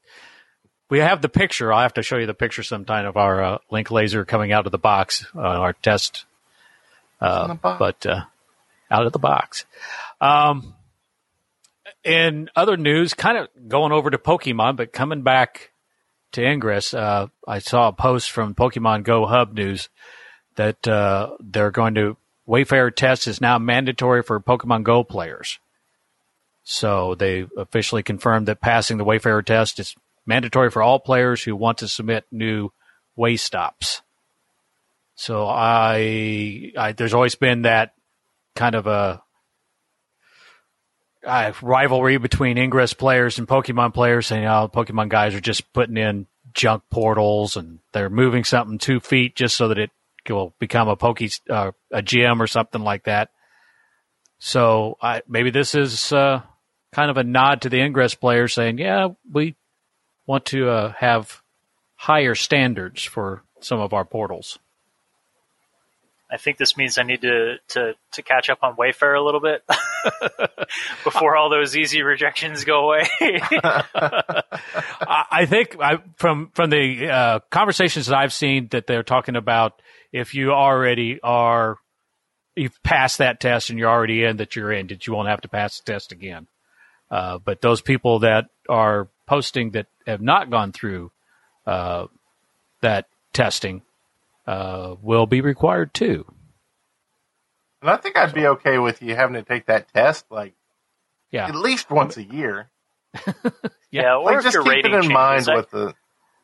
We have the picture. I'll have to show you the picture sometime of our uh, link laser coming out of the box, uh, our test. Uh, box. but uh, out of the box. Um, in other news, kind of going over to Pokemon, but coming back to Ingress, uh, I saw a post from Pokemon Go Hub News that uh, they're going to Wayfarer test is now mandatory for Pokemon Go players. So they officially confirmed that passing the Wayfarer test is mandatory for all players who want to submit new Wayspots. So I, I there's always been that kind of a uh, rivalry between Ingress players and Pokemon players, saying, "Oh, Pokemon guys are just putting in junk portals and they're moving something two feet just so that it will become a pokey uh, a gym or something like that. So I, maybe this is uh, kind of a nod to the Ingress players saying, yeah, we want to uh, have higher standards for some of our portals. I think this means I need to to, to catch up on Wayfarer a little bit before all those easy rejections go away. I think I, from from the uh, conversations that I've seen that they're talking about, if you already are, you've passed that test and you're already in, that you're in, that you won't have to pass the test again. Uh, but those people that are posting that have not gone through uh, that testing uh, will be required too. And I think I'd be okay with you having to take that test like Yeah, at least once a year. yeah, or Like if just your keep it in mind. I- what the.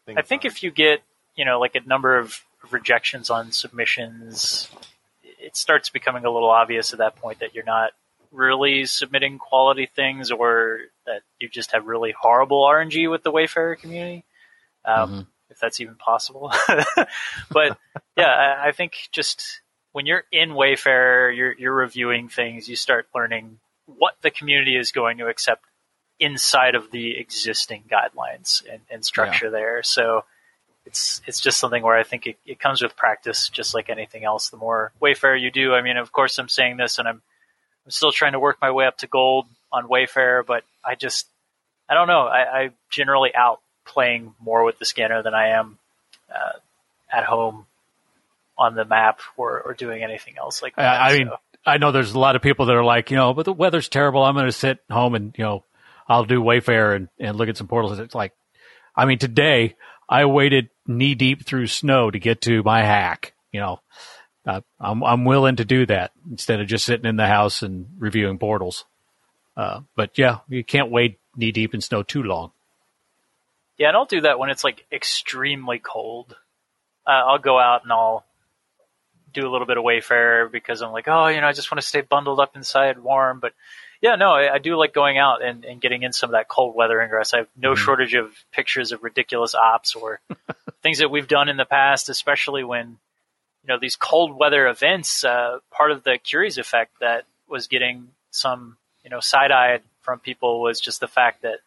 things I think are. if you get, you know, like a number of rejections on submissions, it starts becoming a little obvious at that point that you're not really submitting quality things or that you just have really horrible RNG with the Wayfarer community. Um, If that's even possible. but yeah, I, I think just when you're in Wayfarer, you're, you're reviewing things, you start learning what the community is going to accept inside of the existing guidelines and, and structure there. So it's it's just something where I think it, it comes with practice, just like anything else. The more Wayfarer you do, I mean, of course, I'm saying this, and I'm I'm still trying to work my way up to gold on Wayfarer, but I just I don't know. I, I generally out playing more with the scanner than I am uh, at home on the map or, or doing anything else like I, that. I mean, So- I know there's a lot of people that are like, you know, but the weather's terrible. I'm going to sit home and you know, I'll do Wayfarer and, and look at some portals. It's like, I mean, today I waded knee deep through snow to get to my hack. You know, uh, I'm I'm willing to do that instead of just sitting in the house and reviewing portals. Uh, but yeah, you can't wade knee deep in snow too long. Yeah, and I'll do that when it's like extremely cold. Uh, I'll go out and I'll do a little bit of Wayfarer because I'm like, oh, you know, I just want to stay bundled up inside warm. But yeah, no, I, I do like going out and, and getting in some of that cold weather ingress. I have no shortage of pictures of ridiculous ops or things that we've done in the past, especially when, you know, these cold weather events, uh, part of the Kureze effect that was getting some, you know, side eyed from people was just the fact that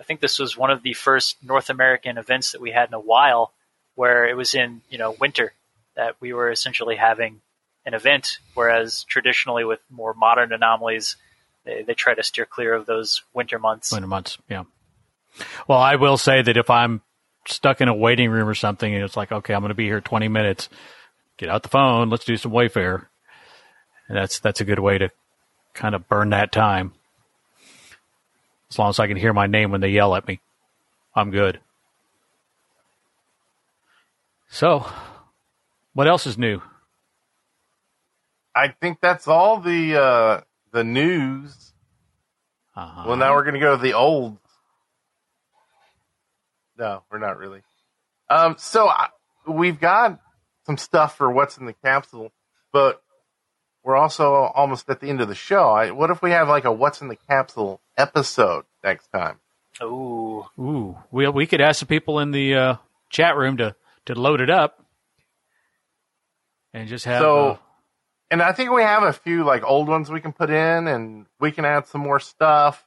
I think this was one of the first North American events that we had in a while where it was in, you know, winter that we were essentially having an event, whereas traditionally with more modern anomalies, they, they try to steer clear of those winter months. Winter months, yeah. Well, I will say that if I'm stuck in a waiting room or something, and it's like, okay, I'm going to be here 20 minutes. Get out the phone. Let's do some Wayfarer. And that's that's a good way to kind of burn that time. As long as I can hear my name when they yell at me, I'm good. So, what else is new? I think that's all the uh, the news. Uh-huh. Well, now we're going to go to the old. No, we're not really. Um, so I, we've got some stuff for what's in the capsule, but we're also almost at the end of the show. I, what if we have like a what's in the capsule episode next time? Ooh, Ooh, we we could ask the people in the uh, chat room to to load it up and just have. So- uh, And I think we have a few like old ones we can put in, and we can add some more stuff.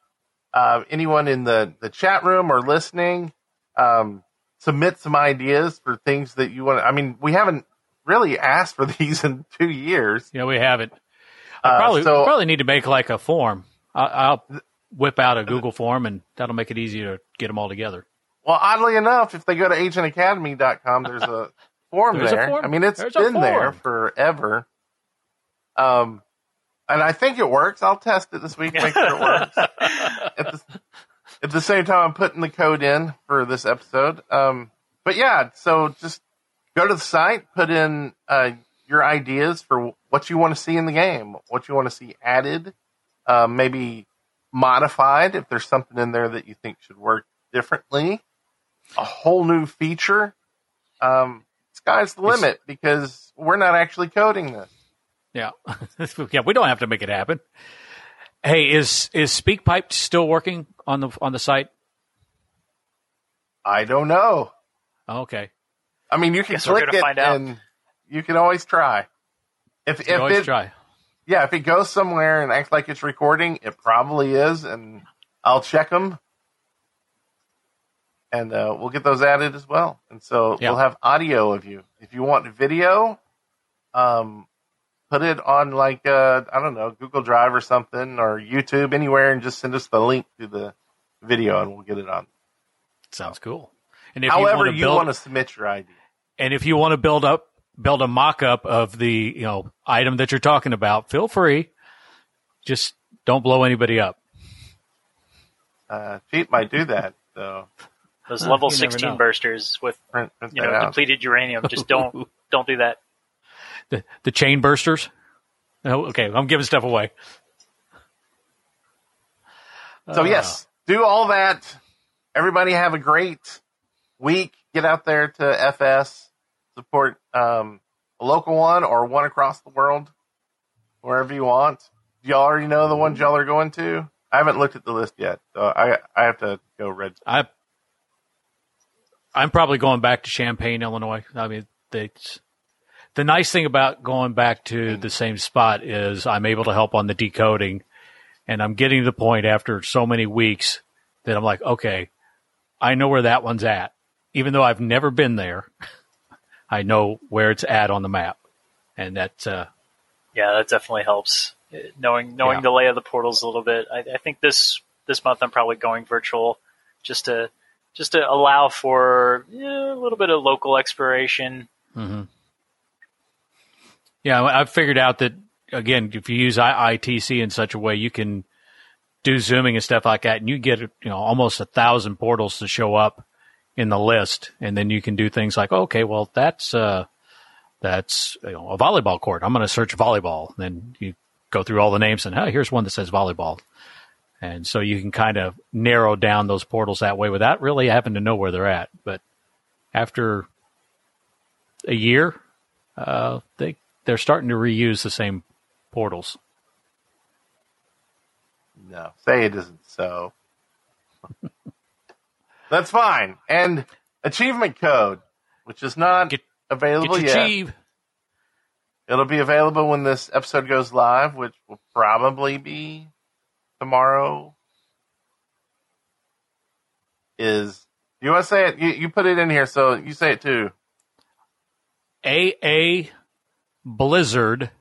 Uh, anyone in the the chat room or listening, um, submit some ideas for things that you want. I mean, we haven't really asked for these in two years. Yeah, we haven't. I Uh, probably so- probably need to make like a form. I, I'll whip out a Google form, and that'll make it easier to get them all together. Well, oddly enough, if they go to agentacademy.com, there's a form There's a there. form. I mean, it's There's a been there forever. Um, and I think it works. I'll test it this week, make sure it works. at, the, at the same time, I'm putting the code in for this episode. Um, but yeah, so just go to the site, put in uh, your ideas for what you want to see in the game, what you want to see added, uh, maybe modified if there's something in there that you think should work differently, a whole new feature. Um, sky's the limit because we're not actually coding this. Yeah, yeah. We don't have to make it happen. Hey, is is SpeakPipe still working on the on the site? I don't know. Okay. I mean, you can Guess we're click gonna it find out. and you can always try. If You if always it try. yeah, if it goes somewhere and acts like it's recording, it probably is, and I'll check them, and uh, we'll get those added as well. And so Yeah. we'll have audio of you. If you want video, um, put it on like uh, I don't know Google Drive or something or YouTube anywhere, and just send us the link to the video, and we'll get it on. Sounds cool. And if However, you want to you build, want to submit your idea. and if you want to build up, build a mock-up of the you know item that you're talking about, feel free. Just don't blow anybody up. Uh, cheat might do that, so Those level 16 know. bursters with print, print you know out. depleted uranium. Just don't don't do that. The the chain bursters. Oh, okay, I'm giving stuff away. So Uh, yes, do all that. Everybody have a great week. Get out there to FS, support um, a local one or one across the world, wherever you want. Y'all already know the ones y'all are going to? I haven't looked at the list yet, so I I have to go red. I I'm probably going back to Champaign, Illinois. I mean, the nice thing about going back to the same spot is I'm able to help on the decoding, and I'm getting to the point after so many weeks that I'm like, okay, I know where that one's at, even though I've never been there. I know where it's at on the map, and that's uh, Yeah, that definitely helps. Knowing knowing Yeah. the lay of the portals a little bit. I, I think this this month I'm probably going virtual just to just to allow for yeah, a little bit of local exploration. Yeah, I've figured out that again, if you use IITC in such a way, you can do zooming and stuff like that, and you get you know almost a thousand portals to show up in the list, and then you can do things like, okay, well that's uh, that's you know, a volleyball court. I'm going to search volleyball. Then you go through all the names, and hey, here's one that says volleyball, and so you can kind of narrow down those portals that way without really having to know where they're at. But after a year, uh, they they're starting to reuse the same portals. No, say it isn't so. That's fine. And achievement code, which is not Get- available Get yet. achieve. It'll be available when this episode goes live, which will probably be tomorrow. Is you want to say it? You, you put it in here, so you say it too. AA Blizzard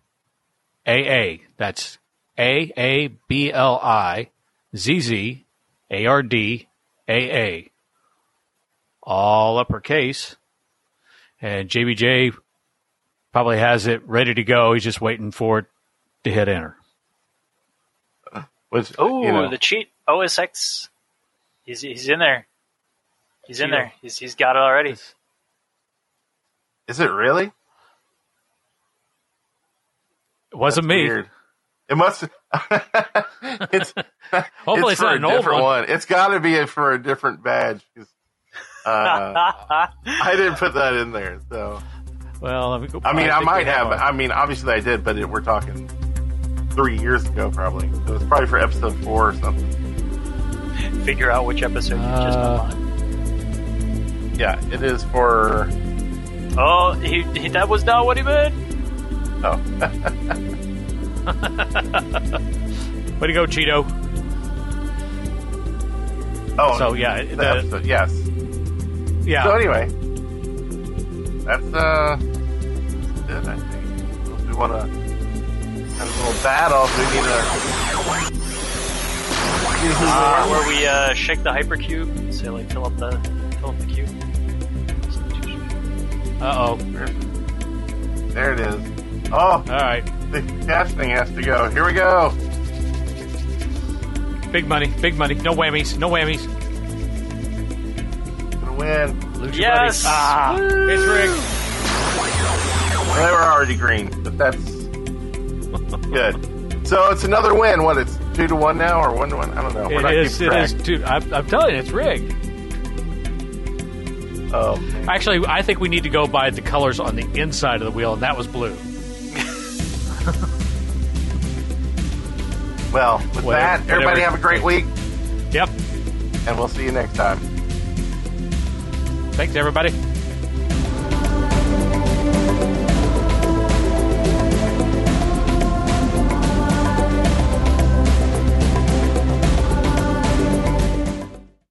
AA. That's A A B L I Z Z A R D A A. All uppercase. And JBJ probably has it ready to go. He's just waiting for it to hit enter. Which Oh, you know, the cheat OSX. He's he's in there. He's in Cheeto. there. He's he's got it already. is it really? It wasn't That's me. Weird. It must. it's Hopefully it's for not a an old different one. It's got to be for a different badge. 'cause, Uh, I didn't put that in there, so Well, I mean, I mean, I, think might we have. I mean, obviously I did, but it, we're talking three years ago, probably. So was probably for episode four or something. Figure out which episode you just Uh, on. Yeah, it is for. Oh, he, he that was not what he meant. Oh, Way to go, Cheeto. oh. So, yeah, the the- episode, yes. Yeah. So anyway, that's uh, it. I think. Unless we want to have a little battle. if We need to. Uh, where we uh, shake the hypercube, so like fill up the fill up the cube. Uh oh. There it is. Oh, All right. the casting has to go. Here we go. Big money. Big money. No whammies. No whammies. Lose Yes! Ah, it's rigged. They were already green, but that's good. So it's another win. What? It's two to one now, or one to one? I don't know. We're not it is. It is. Dude, I'm, I'm telling you, it's rigged. Oh, man. Actually, I think we need to go by the colors on the inside of the wheel, and that was blue. well, with Whatever- that, everybody whatever. have a great week, Yep. and we'll see you next time. Thanks, everybody.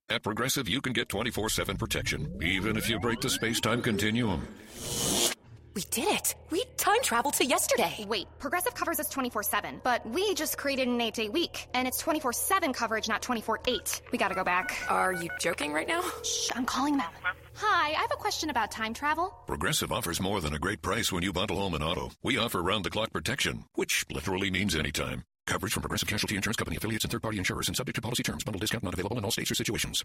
At Progressive, you can get 24 7 protection, even if you break the space time continuum. We did it! We time traveled to yesterday! Wait, Progressive covers us 24 7, but we just created an 8 day week, and it's 24 7 coverage, not 24 8. We gotta go back. Are you joking right now? Shh, I'm calling them. Hi, I have a question about time travel. Progressive offers more than a great price when you bundle home and auto. We offer round the clock protection, which literally means anytime. Coverage from Progressive Casualty Insurance Company affiliates and third party insurers and subject to policy terms. Bundle discount not available in all states or situations.